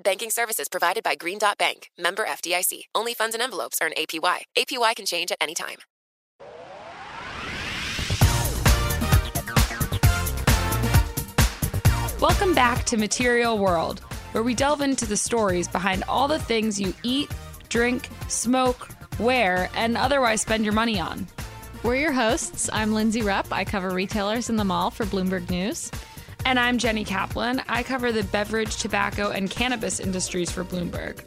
Banking services provided by Green Dot Bank, member FDIC. Only funds and envelopes earn APY. APY can change at any time. Welcome back to Material World, where we delve into the stories behind all the things you eat, drink, smoke, wear, and otherwise spend your money on. We're your hosts. I'm Lindsey Rupp. I cover retailers in the mall for Bloomberg News. And I'm Jenny Kaplan. I cover the beverage, tobacco, and cannabis industries for Bloomberg.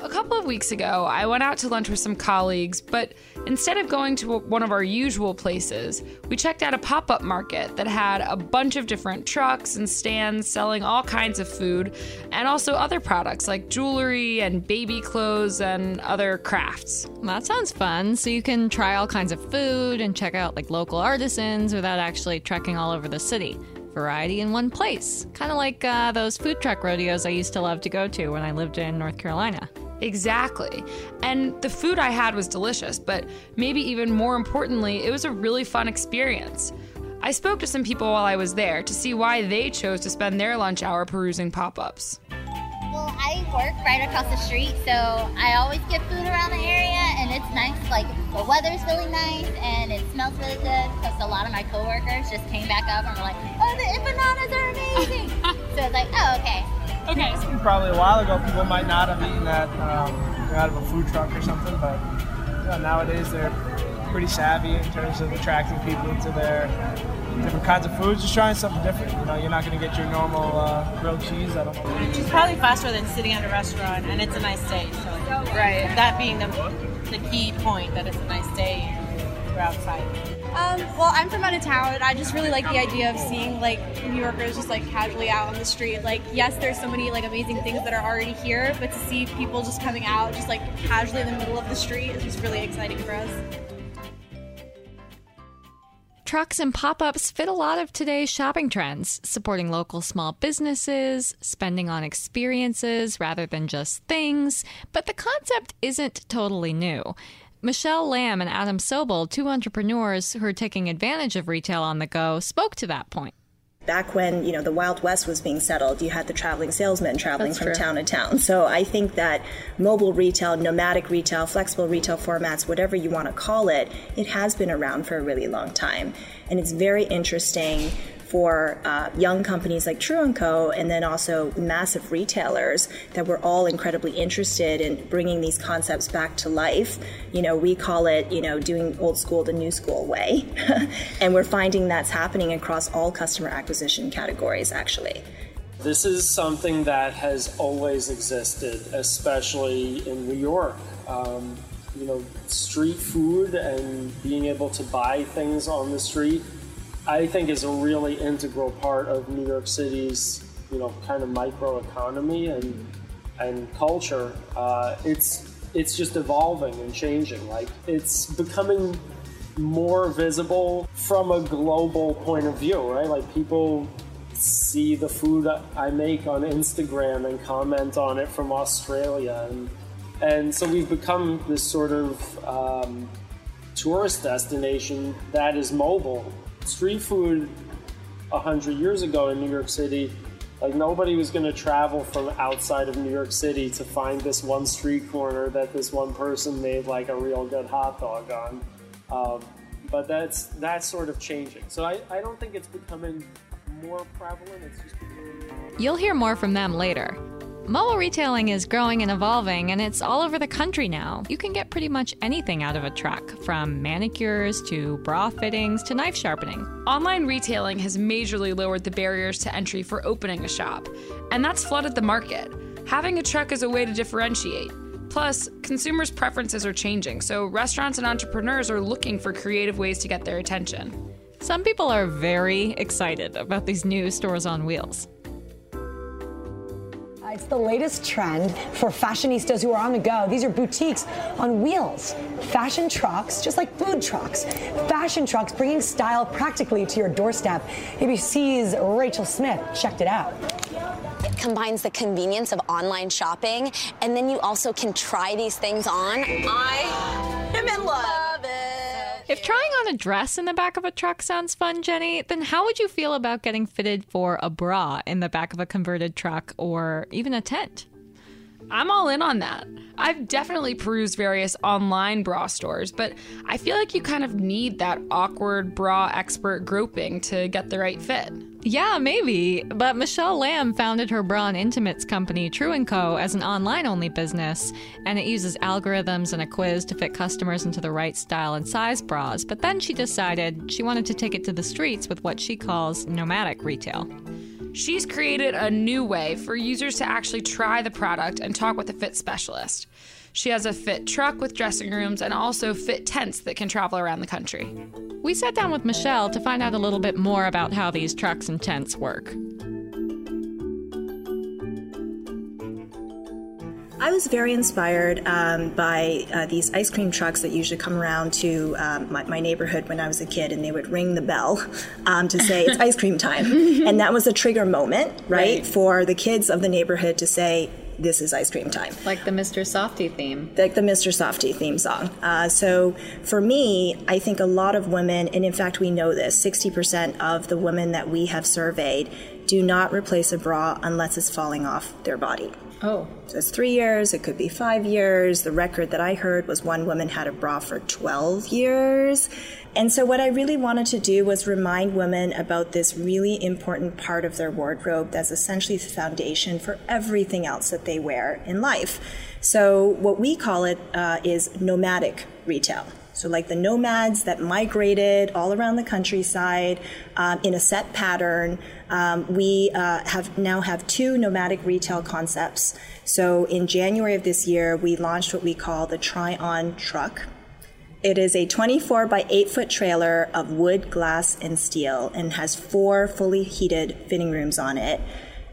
A couple of weeks ago, I went out to lunch with some colleagues, but instead of going to one of our usual places, we checked out a pop up market that had a bunch of different trucks and stands selling all kinds of food and also other products like jewelry and baby clothes and other crafts. That sounds fun. So you can try all kinds of food and check out like local artisans without actually trekking all over the city variety in one place. Kind of like uh, those food truck rodeos I used to love to go to when I lived in North Carolina. Exactly. And the food I had was delicious, but maybe even more importantly, it was a really fun experience. I spoke to some people while I was there to see why they chose to spend their lunch hour perusing pop ups. Well, I work right across the street, so I always get food around the area, and it's nice. Like, the weather's really nice, and it smells really good, because a lot of my coworkers just came back up and were like, oh, the empanadas are amazing! so it's like, oh, okay. Okay. Probably a while ago, people might not have eaten that um, out of a food truck or something, but you know, nowadays they're pretty savvy in terms of attracting people to their different kinds of foods. Just trying something different. You know, you're not going to get your normal uh, grilled cheese. I don't know. It's probably faster than sitting at a restaurant, and it's a nice day. So, Right. That being the the key point that it's a nice day outside. Um, well, I'm from out of town, and I just really like the idea of seeing like New Yorkers just like casually out on the street. Like, yes, there's so many like amazing things that are already here, but to see people just coming out just like casually in the middle of the street is just really exciting for us. Trucks and pop ups fit a lot of today's shopping trends, supporting local small businesses, spending on experiences rather than just things. But the concept isn't totally new. Michelle Lamb and Adam Sobel, two entrepreneurs who are taking advantage of retail on the go, spoke to that point. back when you know the wild west was being settled you had the traveling salesman traveling That's from true. town to town so i think that mobile retail nomadic retail flexible retail formats whatever you want to call it it has been around for a really long time and it's very interesting for uh, young companies like True & Co. and then also massive retailers that were all incredibly interested in bringing these concepts back to life. You know, we call it, you know, doing old school the new school way. and we're finding that's happening across all customer acquisition categories, actually. This is something that has always existed, especially in New York. Um, you know, street food and being able to buy things on the street, I think, is a really integral part of New York City's, you know, kind of microeconomy and and culture. Uh, it's it's just evolving and changing. Like it's becoming more visible from a global point of view, right? Like people see the food I make on Instagram and comment on it from Australia, and and so we've become this sort of um, tourist destination that is mobile. Street food a hundred years ago in New York City, like nobody was going to travel from outside of New York City to find this one street corner that this one person made like a real good hot dog on. Um, but that's that's sort of changing. So I, I don't think it's becoming more prevalent. It's just becoming You'll hear more from them later. Mobile retailing is growing and evolving, and it's all over the country now. You can get pretty much anything out of a truck, from manicures to bra fittings to knife sharpening. Online retailing has majorly lowered the barriers to entry for opening a shop, and that's flooded the market. Having a truck is a way to differentiate. Plus, consumers' preferences are changing, so restaurants and entrepreneurs are looking for creative ways to get their attention. Some people are very excited about these new stores on wheels. Uh, it's the latest trend for fashionistas who are on the go. These are boutiques on wheels. Fashion trucks, just like food trucks. Fashion trucks bringing style practically to your doorstep. ABC's Rachel Smith checked it out. It combines the convenience of online shopping, and then you also can try these things on. I am in love. If trying on a dress in the back of a truck sounds fun, Jenny, then how would you feel about getting fitted for a bra in the back of a converted truck or even a tent? I'm all in on that. I've definitely perused various online bra stores, but I feel like you kind of need that awkward bra expert groping to get the right fit. Yeah, maybe. But Michelle Lamb founded her bra and intimates company, True & Co., as an online-only business, and it uses algorithms and a quiz to fit customers into the right style and size bras. But then she decided she wanted to take it to the streets with what she calls nomadic retail. She's created a new way for users to actually try the product and talk with a fit specialist. She has a fit truck with dressing rooms and also fit tents that can travel around the country. We sat down with Michelle to find out a little bit more about how these trucks and tents work. Was very inspired um, by uh, these ice cream trucks that usually come around to um, my, my, neighborhood when I was a kid, and they would ring the bell um, to say it's ice cream time. and that was a trigger moment, right, right, for the kids of the neighborhood to say, this is ice cream time. Like the Mr. Softee theme. Like the Mr. Softee theme song. Uh, so for me, I think a lot of women, and in fact, we know this 60% of the women that we have surveyed do not replace a bra unless it's falling off their body. Oh. So it's three years, it could be five years. The record that I heard was one woman had a bra for 12 years. And so, what I really wanted to do was remind women about this really important part of their wardrobe that's essentially the foundation for everything else that they wear in life. So, what we call it uh, is nomadic retail. So, like the nomads that migrated all around the countryside um, in a set pattern, um, we uh, have now have two nomadic retail concepts. So, in January of this year, we launched what we call the Try On Truck. It is a 24 by 8 foot trailer of wood, glass, and steel, and has four fully heated fitting rooms on it.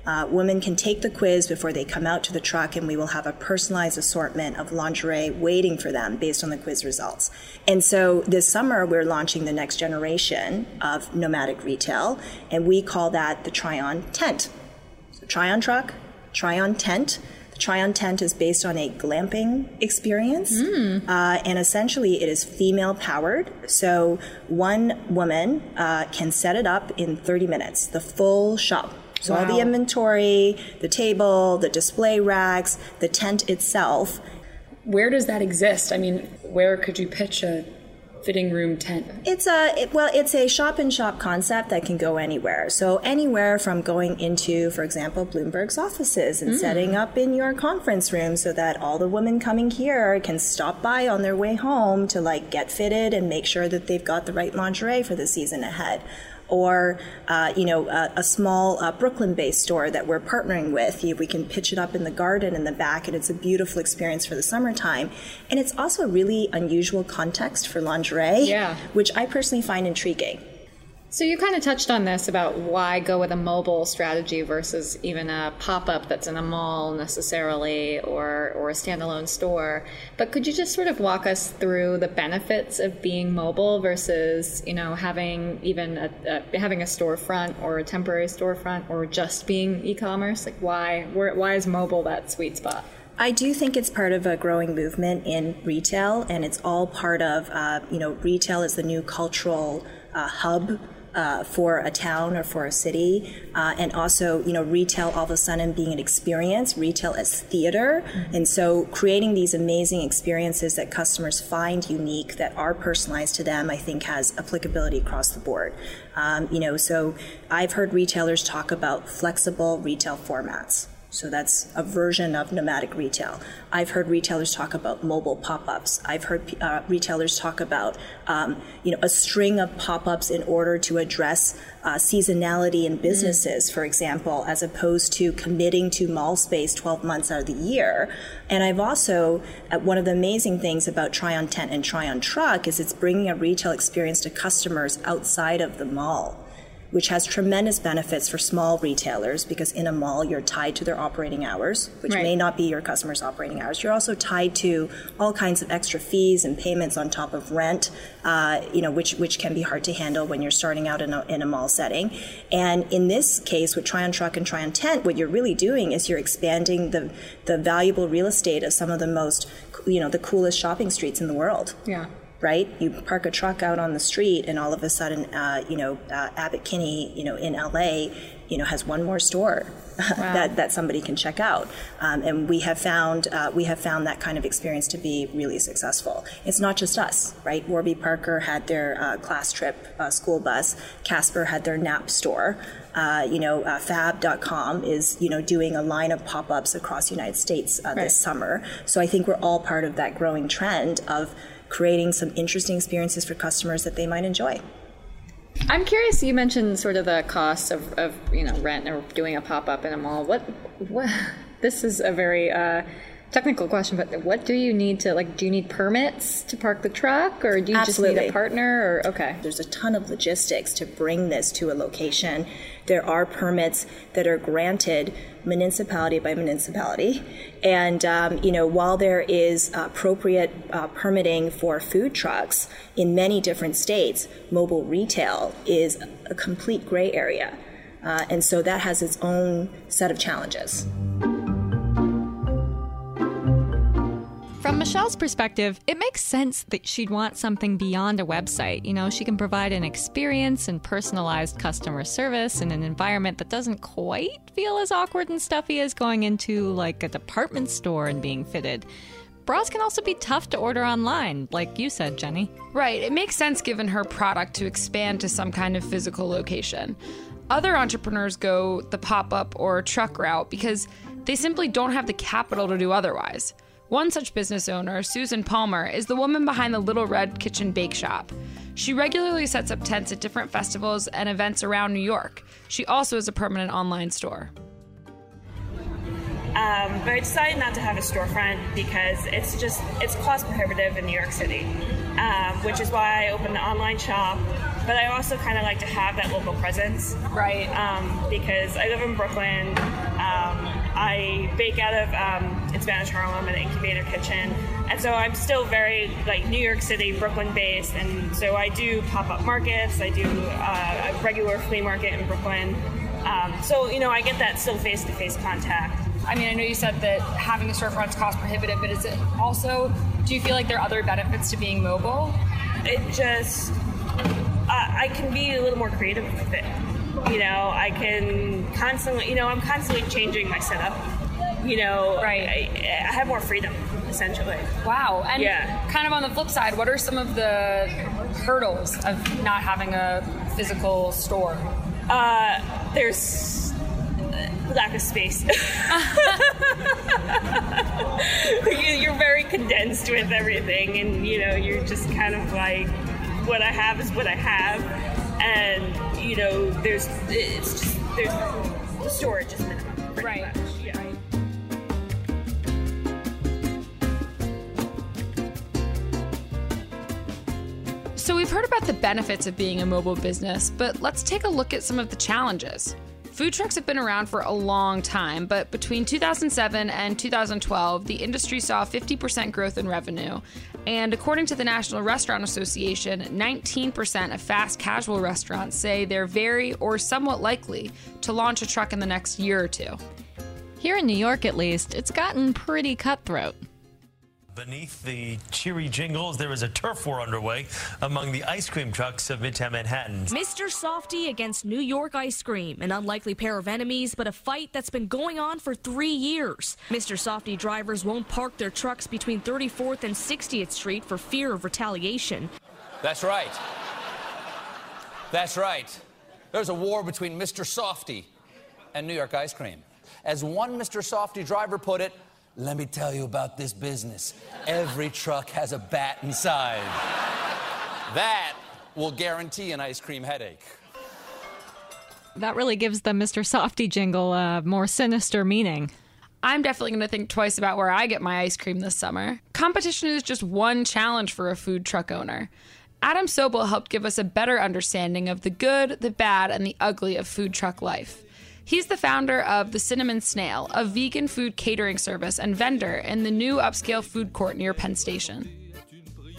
Uh, women can take the quiz before they come out to the truck, and we will have a personalized assortment of lingerie waiting for them based on the quiz results. And so this summer, we're launching the next generation of nomadic retail, and we call that the Try On Tent. So, Try On Truck, Try On Tent. The Try On Tent is based on a glamping experience, mm. uh, and essentially it is female powered. So one woman uh, can set it up in 30 minutes, the full shop so wow. all the inventory, the table, the display racks, the tent itself. Where does that exist? I mean, where could you pitch a fitting room tent? It's a it, well, it's a shop in shop concept that can go anywhere. So anywhere from going into, for example, Bloomberg's offices and mm. setting up in your conference room so that all the women coming here can stop by on their way home to like get fitted and make sure that they've got the right lingerie for the season ahead or uh, you know a, a small uh, Brooklyn-based store that we're partnering with. We can pitch it up in the garden in the back, and it's a beautiful experience for the summertime. And it's also a really unusual context for lingerie, yeah. which I personally find intriguing. So you kind of touched on this about why go with a mobile strategy versus even a pop-up that's in a mall necessarily or or a standalone store. But could you just sort of walk us through the benefits of being mobile versus, you know, having even a, a having a storefront or a temporary storefront or just being e-commerce? Like why why is mobile that sweet spot? I do think it's part of a growing movement in retail, and it's all part of, uh, you know, retail is the new cultural uh, hub uh, for a town or for a city, uh, and also you know retail all of a sudden being an experience, retail as theater, mm-hmm. and so creating these amazing experiences that customers find unique that are personalized to them, I think has applicability across the board. Um, you know, so I've heard retailers talk about flexible retail formats. So that's a version of nomadic retail. I've heard retailers talk about mobile pop-ups. I've heard uh, retailers talk about um, you know a string of pop-ups in order to address uh, seasonality in businesses, mm. for example, as opposed to committing to mall space 12 months out of the year. And I've also uh, one of the amazing things about Try on Tent and Try on Truck is it's bringing a retail experience to customers outside of the mall which has tremendous benefits for small retailers because in a mall you're tied to their operating hours, which right. may not be your customers' operating hours. You're also tied to all kinds of extra fees and payments on top of rent, uh, you know, which which can be hard to handle when you're starting out in a, in a mall setting. And in this case, with Try on Truck and Try on Tent, what you're really doing is you're expanding the the valuable real estate of some of the most, you know, the coolest shopping streets in the world. Yeah right? You park a truck out on the street, and all of a sudden, uh, you know, uh, Abbot Kinney, you know, in LA, you know, has one more store wow. that, that somebody can check out. Um, and we have found uh, we have found that kind of experience to be really successful. It's not just us, right? Warby Parker had their uh, class trip uh, school bus. Casper had their nap store. Uh, you know, uh, Fab.com is you know doing a line of pop-ups across the United States uh, right. this summer. So I think we're all part of that growing trend of creating some interesting experiences for customers that they might enjoy. I'm curious. You mentioned sort of the cost of, of you know rent or doing a pop up in a mall. What what? This is a very uh, technical question, but what do you need to like? Do you need permits to park the truck, or do you Absolutely. just need a partner? Or okay, there's a ton of logistics to bring this to a location. There are permits that are granted municipality by municipality, and um, you know while there is appropriate uh, permitting for food trucks in many different states, mobile retail is a complete gray area, uh, and so that has its own set of challenges. From Michelle's perspective, it makes sense that she'd want something beyond a website. You know, she can provide an experience and personalized customer service in an environment that doesn't quite feel as awkward and stuffy as going into like a department store and being fitted. Bras can also be tough to order online, like you said, Jenny. Right. It makes sense given her product to expand to some kind of physical location. Other entrepreneurs go the pop up or truck route because they simply don't have the capital to do otherwise. One such business owner, Susan Palmer, is the woman behind the Little Red Kitchen Bake Shop. She regularly sets up tents at different festivals and events around New York. She also has a permanent online store. Um, but I decided not to have a storefront because it's just it's cost prohibitive in New York City, um, which is why I opened the online shop. But I also kind of like to have that local presence, right? Um, because I live in Brooklyn. I bake out of um, in Spanish Harlem an incubator kitchen, and so I'm still very like New York City, Brooklyn based, and so I do pop up markets. I do uh, a regular flea market in Brooklyn. Um, so you know, I get that still face to face contact. I mean, I know you said that having a storefront is cost prohibitive, but is it also? Do you feel like there are other benefits to being mobile? It just, uh, I can be a little more creative with it. You know, I can constantly, you know, I'm constantly changing my setup. You know, right. I, I have more freedom, essentially. Wow. And yeah. kind of on the flip side, what are some of the hurdles of not having a physical store? Uh, there's lack of space. you're very condensed with everything, and you know, you're just kind of like, what I have is what I have, and you know, there's it's just there's the storage is minimum. Right. Much. Yeah. So we've heard about the benefits of being a mobile business, but let's take a look at some of the challenges. Food trucks have been around for a long time, but between 2007 and 2012, the industry saw 50% growth in revenue. And according to the National Restaurant Association, 19% of fast casual restaurants say they're very or somewhat likely to launch a truck in the next year or two. Here in New York, at least, it's gotten pretty cutthroat. Beneath the cheery jingles, there is a turf war underway among the ice cream trucks of Midtown Manhattan. Mr. Softee against New York Ice Cream, an unlikely pair of enemies, but a fight that's been going on for three years. Mr. Softee drivers won't park their trucks between 34th and 60th Street for fear of retaliation. That's right. That's right. There's a war between Mr. Softee and New York Ice Cream. As one Mr. Softee driver put it, let me tell you about this business. Every truck has a bat inside. that will guarantee an ice cream headache. That really gives the Mr. Softee jingle a more sinister meaning. I'm definitely going to think twice about where I get my ice cream this summer. Competition is just one challenge for a food truck owner. Adam Sobel helped give us a better understanding of the good, the bad, and the ugly of food truck life. He's the founder of The Cinnamon Snail, a vegan food catering service and vendor in the new upscale food court near Penn Station.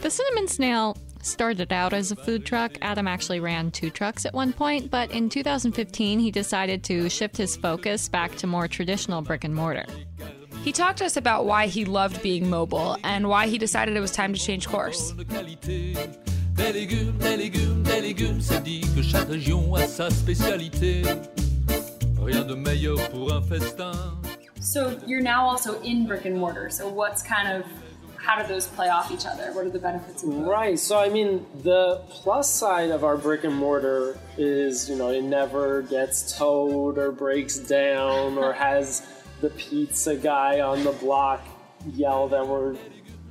The Cinnamon Snail started out as a food truck. Adam actually ran two trucks at one point, but in 2015 he decided to shift his focus back to more traditional brick and mortar. He talked to us about why he loved being mobile and why he decided it was time to change course. Des légumes, des légumes, des légumes, c'est dit que chaque région a sa spécialité. Rien de meilleur pour un festin. So you're now also in brick and mortar. So what's kind of how do those play off each other? What are the benefits of both? Right. So I mean, the plus side of our brick and mortar is you know it never gets towed or breaks down or has the pizza guy on the block yell that we're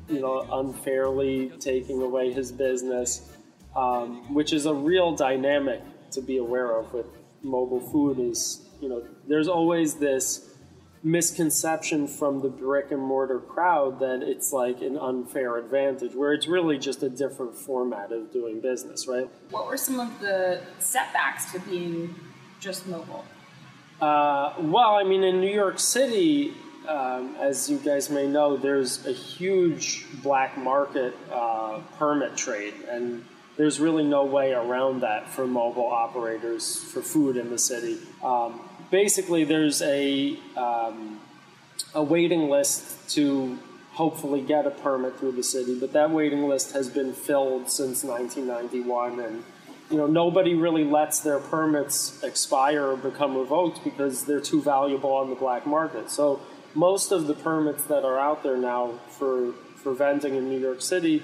you know unfairly taking away his business, um, which is a real dynamic to be aware of with mobile food. Is you know there's always this misconception from the brick and mortar crowd that it's like an unfair advantage, where it's really just a different format of doing business, right? What were some of the setbacks to being just mobile? Uh, well, I mean, in New York City, um, as you guys may know, there's a huge black market uh, permit trade, and there's really no way around that for mobile operators for food in the city. Um, basically, there's a um, a waiting list to hopefully get a permit through the city, but that waiting list has been filled since 1991, and you know nobody really lets their permits expire or become revoked because they're too valuable on the black market. So most of the permits that are out there now for for vending in New York City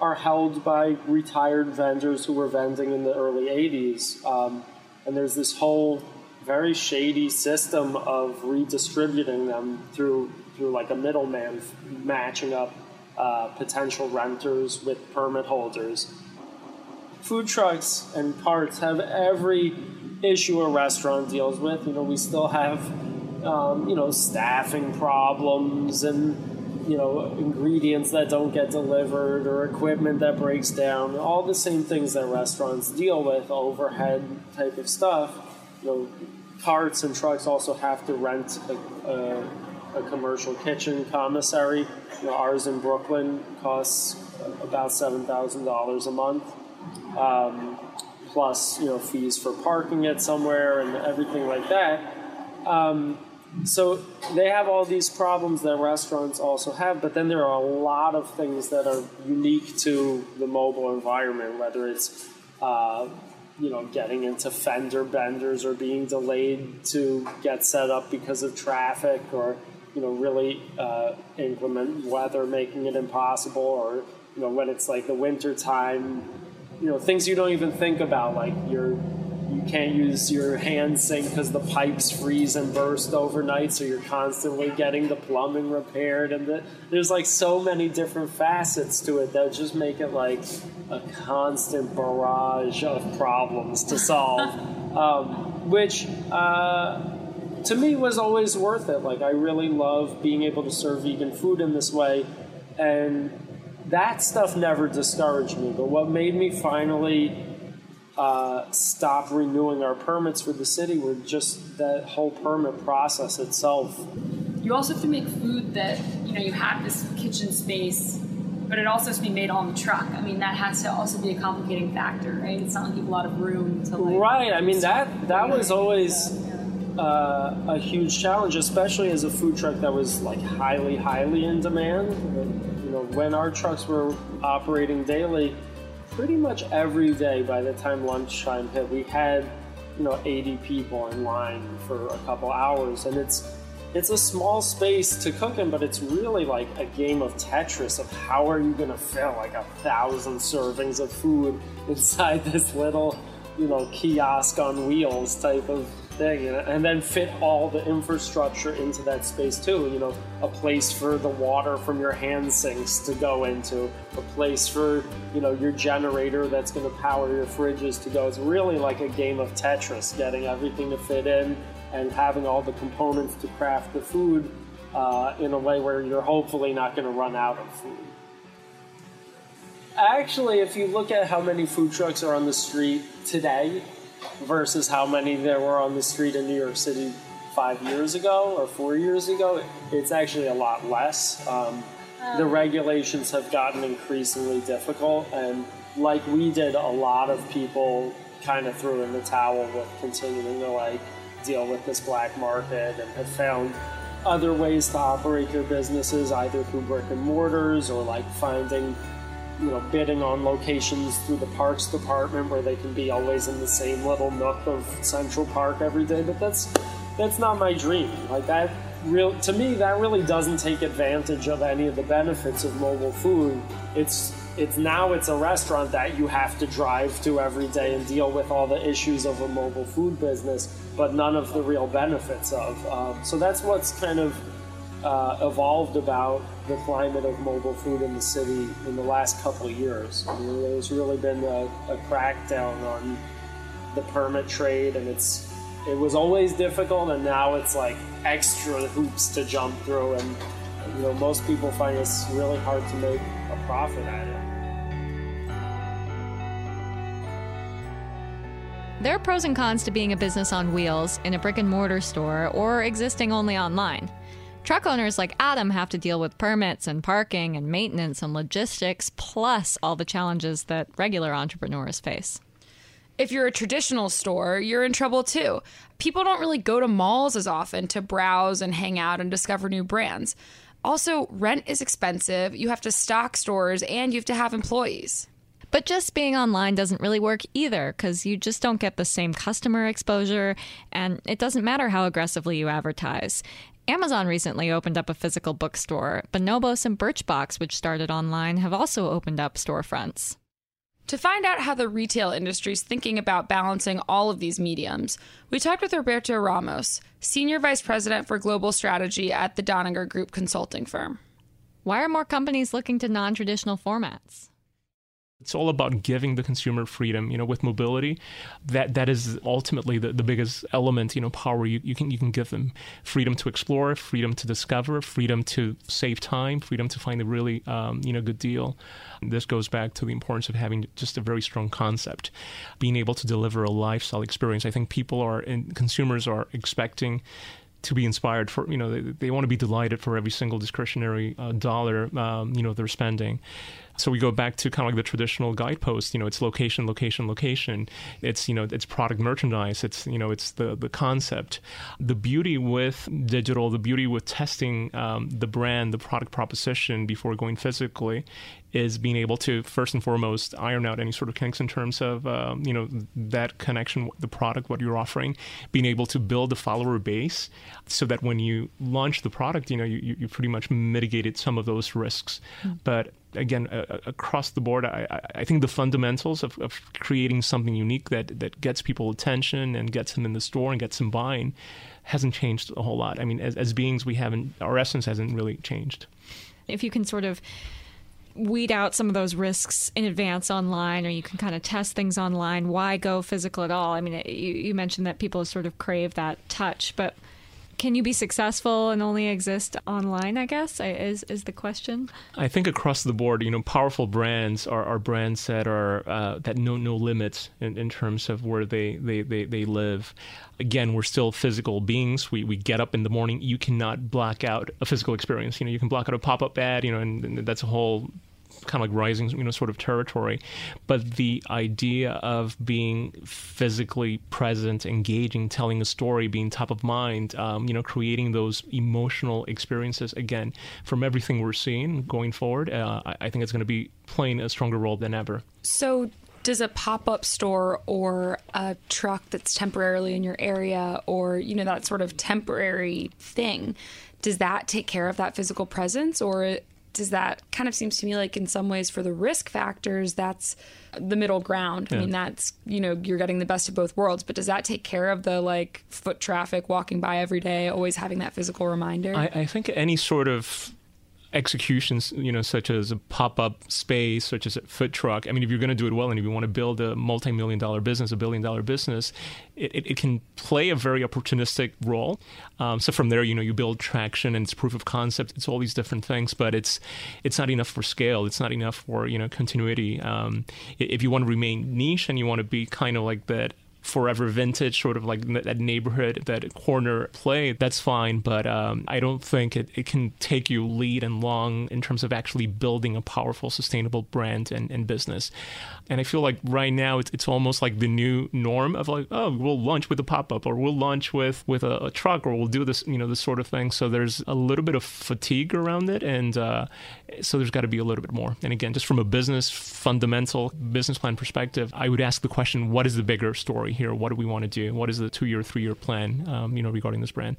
are held by retired vendors who were vending in the early 80s. Um, and there's this whole very shady system of redistributing them through through like a middleman matching up uh, potential renters with permit holders. Food trucks and carts have every issue a restaurant deals with. You know, we still have um, you know staffing problems and you know ingredients that don't get delivered or equipment that breaks down. All the same things that restaurants deal with, overhead type of stuff. You know, carts and trucks also have to rent a, a, a commercial kitchen commissary. You know, ours in Brooklyn costs about seven thousand dollars a month, um, plus you know fees for parking it somewhere and everything like that. Um, so they have all these problems that restaurants also have, but then there are a lot of things that are unique to the mobile environment, whether it's uh, you know, getting into fender benders or being delayed to get set up because of traffic or, you know, really uh, inclement weather making it impossible or, you know, when it's like the winter time, you know, things you don't even think about, like you're, you can't use your hand sink because the pipes freeze and burst overnight, so you're constantly getting the plumbing repaired, and the, there's like so many different facets to it that just make it like a constant barrage of problems to solve, um, which uh, to me was always worth it. Like I really love being able to serve vegan food in this way, and that stuff never discouraged me. But what made me finally uh, stop renewing our permits for the city were just that whole permit process itself. You also have to make food that you know you have this kitchen space, but it also has to be made on the truck. I mean, that has to also be a complicating factor, right? It's not like you have a lot of room to like. Right. I mean that that was always. Uh, a huge challenge, especially as a food truck that was like highly, highly in demand. You know, when our trucks were operating daily, pretty much every day by the time lunchtime hit, we had, you know, 80 people in line for a couple hours. And it's, it's a small space to cook in, but it's really like a game of Tetris of how are you going to fill like a thousand servings of food inside this little, you know, kiosk on wheels type of thing, and, and then fit all the infrastructure into that space too. You know, a place for the water from your hand sinks to go into, a place for you know your generator that's going to power your fridges to go. It's really like a game of Tetris, getting everything to fit in and having all the components to craft the food uh, in a way where you're hopefully not going to run out of food. Actually, if you look at how many food trucks are on the street today versus how many there were on the street in New York City five years ago or four years ago, it's actually a lot less. Um, the regulations have gotten increasingly difficult, and like we did, a lot of people kind of threw in the towel with continuing to like deal with this black market and have found other ways to operate their businesses, either through brick and mortars or like finding you know, bidding on locations through the parks department where they can be always in the same little nook of Central Park every day. But that's that's not my dream. Like that, real to me, that really doesn't take advantage of any of the benefits of mobile food. It's it's now it's a restaurant that you have to drive to every day and deal with all the issues of a mobile food business, but none of the real benefits of. Um, so that's what's kind of uh, evolved about the climate of mobile food in the city in the last couple of years. I mean, there's really been a, a crackdown on the permit trade, and it's it was always difficult, and now it's like extra hoops to jump through, and you know most people find it's really hard to make a profit at it. There are pros and cons to being a business on wheels in a brick and mortar store or existing only online. Truck owners like Adam have to deal with permits and parking and maintenance and logistics, plus all the challenges that regular entrepreneurs face. If you're a traditional store, you're in trouble too. People don't really go to malls as often to browse and hang out and discover new brands. Also, rent is expensive, you have to stock stores, and you have to have employees. But just being online doesn't really work either because you just don't get the same customer exposure, and it doesn't matter how aggressively you advertise. Amazon recently opened up a physical bookstore. Bonobos and Birchbox, which started online, have also opened up storefronts. To find out how the retail industry is thinking about balancing all of these mediums, we talked with Roberto Ramos, Senior Vice President for Global Strategy at the Doneger Group consulting firm. Why are more companies looking to non traditional formats? It's all about giving the consumer freedom, you know, with mobility. That that is ultimately the, the biggest element, you know, power you, you can you can give them freedom to explore, freedom to discover, freedom to save time, freedom to find a really um, you know good deal. This goes back to the importance of having just a very strong concept, being able to deliver a lifestyle experience. I think people are and consumers are expecting to be inspired for you know they, they want to be delighted for every single discretionary uh, dollar um, you know they're spending so we go back to kind of like the traditional guidepost. You know, it's location, location, location. It's you know, it's product merchandise. It's you know, it's the the concept. The beauty with digital, the beauty with testing um, the brand, the product proposition before going physically, is being able to first and foremost iron out any sort of kinks in terms of um, you know that connection, the product, what you're offering, being able to build a follower base, so that when you launch the product, you know you you pretty much mitigated some of those risks. Mm-hmm. But again, uh, across the board, I, I think the fundamentals of, of creating something unique that, that gets people attention and gets them in the store and gets them buying hasn't changed a whole lot. I mean, as, as beings, we haven't, our essence hasn't really changed. If you can sort of weed out some of those risks in advance online or you can kind of test things online. Why go physical at all? I mean you, you mentioned that people sort of crave that touch but can you be successful and only exist online i guess is is the question? I think across the board you know powerful brands are, are brands that are uh, that know no limits in, in terms of where they, they, they, they live. Again we're still physical beings. We, we get up in the morning. You cannot block out a physical experience. You know you can block out a pop-up ad you know and, and that's a whole kind of like rising, you know, sort of territory. But the idea of being physically present, engaging, telling a story, being top of mind, um, you know, creating those emotional experiences again from everything we're seeing going forward, uh, I, I think it's going to be playing a stronger role than ever. So, does a pop-up store or a truck that's temporarily in your area or you know that sort of temporary thing does that take care of that physical presence or does that kind of seems to me like in some ways for the risk factors that's the middle ground. Yeah. I mean that's you know you're getting the best of both worlds, but does that take care of the like foot traffic walking by every day, always having that physical reminder? I, I think any sort of executions, you know, such as a pop-up space, such as a food truck. I mean, if you're going to do it well, and if you want to build a multi-million dollar business, a billion-dollar business, it, it, it, can play a very opportunistic role. Um, so from there, you know, you build traction and it's proof of concept. It's all these different things, but it's it's not enough for scale. It's not enough for you know continuity. Um, if you want to remain niche and you want to be kind of like that forever vintage, sort of like that neighborhood, that corner play, that's fine. But um, I don't think it, it can take you lead and long in terms of actually building a powerful, sustainable brand and, and business. And I feel like right now it's, it's almost like the new norm of like, oh, we'll launch with a pop up or we'll launch with, with a, a, truck or we'll do this, you know, this sort of thing. So there's a little bit of fatigue around it. And uh, so there's got to be a little bit more. And again, just from a business fundamental business plan perspective, I would ask the question, what is the bigger story here? What do we want to do? What is the two year, three year plan, um, you know, regarding this brand?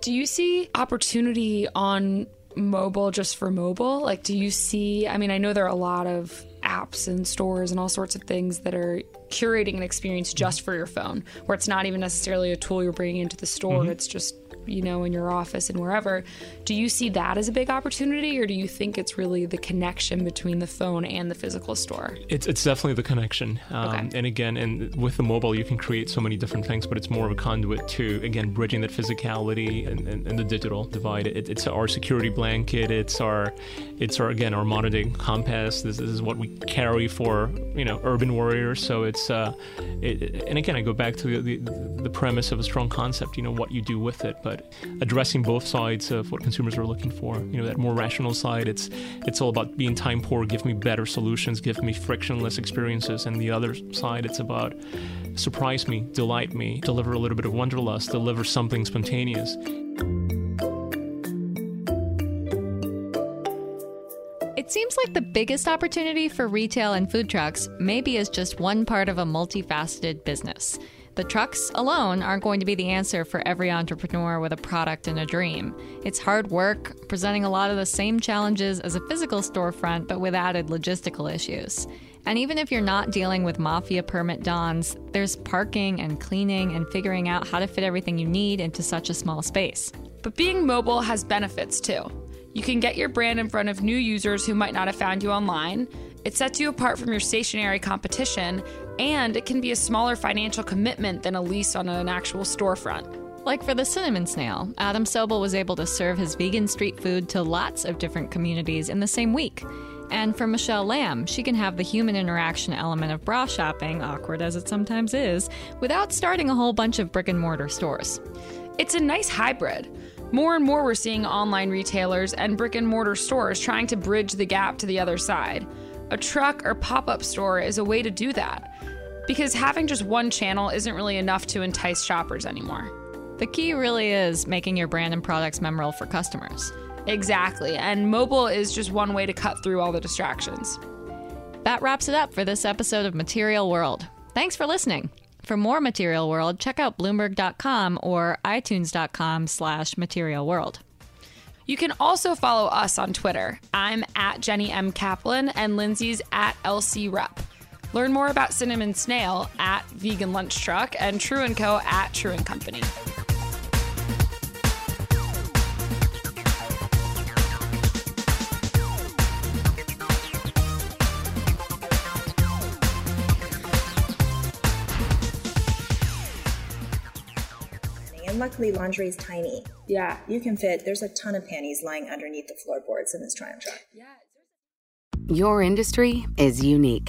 Do you see opportunity on mobile just for mobile? Like, do you see? I mean, I know there are a lot of apps and stores and all sorts of things that are curating an experience just for your phone, where it's not even necessarily a tool you're bringing into the store. Mm-hmm. It's just you know in your office and wherever do you see that as a big opportunity or do you think it's really the connection between the phone and the physical store? It's, it's definitely the connection. Um, okay. and again and with the mobile you can create so many different things but it's more of a conduit to again bridging that physicality and, and, and the digital divide. It, it's our security blanket. It's our it's our again our modern day compass. This, this is what we carry for you know urban warriors. So it's uh it, and again i go back to the, the, the premise of a strong concept you know what you do with it. But addressing both sides of what consumers are looking for. You know, that more rational side, it's it's all about being time poor, give me better solutions, give me frictionless experiences, and the other side, it's about surprise me, delight me, deliver a little bit of wanderlust, deliver something spontaneous. It seems like the biggest opportunity for retail and food trucks maybe is just one part of a multifaceted business. The trucks alone aren't going to be the answer for every entrepreneur with a product and a dream. It's hard work, presenting a lot of the same challenges as a physical storefront, but with added logistical issues. And even if you're not dealing with mafia permit dons, there's parking and cleaning and figuring out how to fit everything you need into such a small space. But being mobile has benefits too. You can get your brand in front of new users who might not have found you online. It sets you apart from your stationary competition, and it can be a smaller financial commitment than a lease on an actual storefront. Like for the cinnamon snail, Adam Sobel was able to serve his vegan street food to lots of different communities in the same week. And for Michelle Lamb, she can have the human interaction element of bra shopping, awkward as it sometimes is, without starting a whole bunch of brick and mortar stores. It's a nice hybrid. More and more, we're seeing online retailers and brick and mortar stores trying to bridge the gap to the other side. A truck or pop up store is a way to do that because having just one channel isn't really enough to entice shoppers anymore. The key really is making your brand and products memorable for customers. Exactly, and mobile is just one way to cut through all the distractions. That wraps it up for this episode of Material World. Thanks for listening. For more Material World, check out Bloomberg.com or iTunes.com slash Material World. You can also follow us on Twitter. I'm at Jenny M. Kaplan and Lindsay's at LC Rupp. Learn more about Cinnamon Snail at Vegan Lunch Truck and True & Co. at True & Company. And luckily, laundry is tiny. Yeah. You can fit, there's a ton of panties lying underneath the floorboards in this Triumph truck. Yeah. Your industry is unique.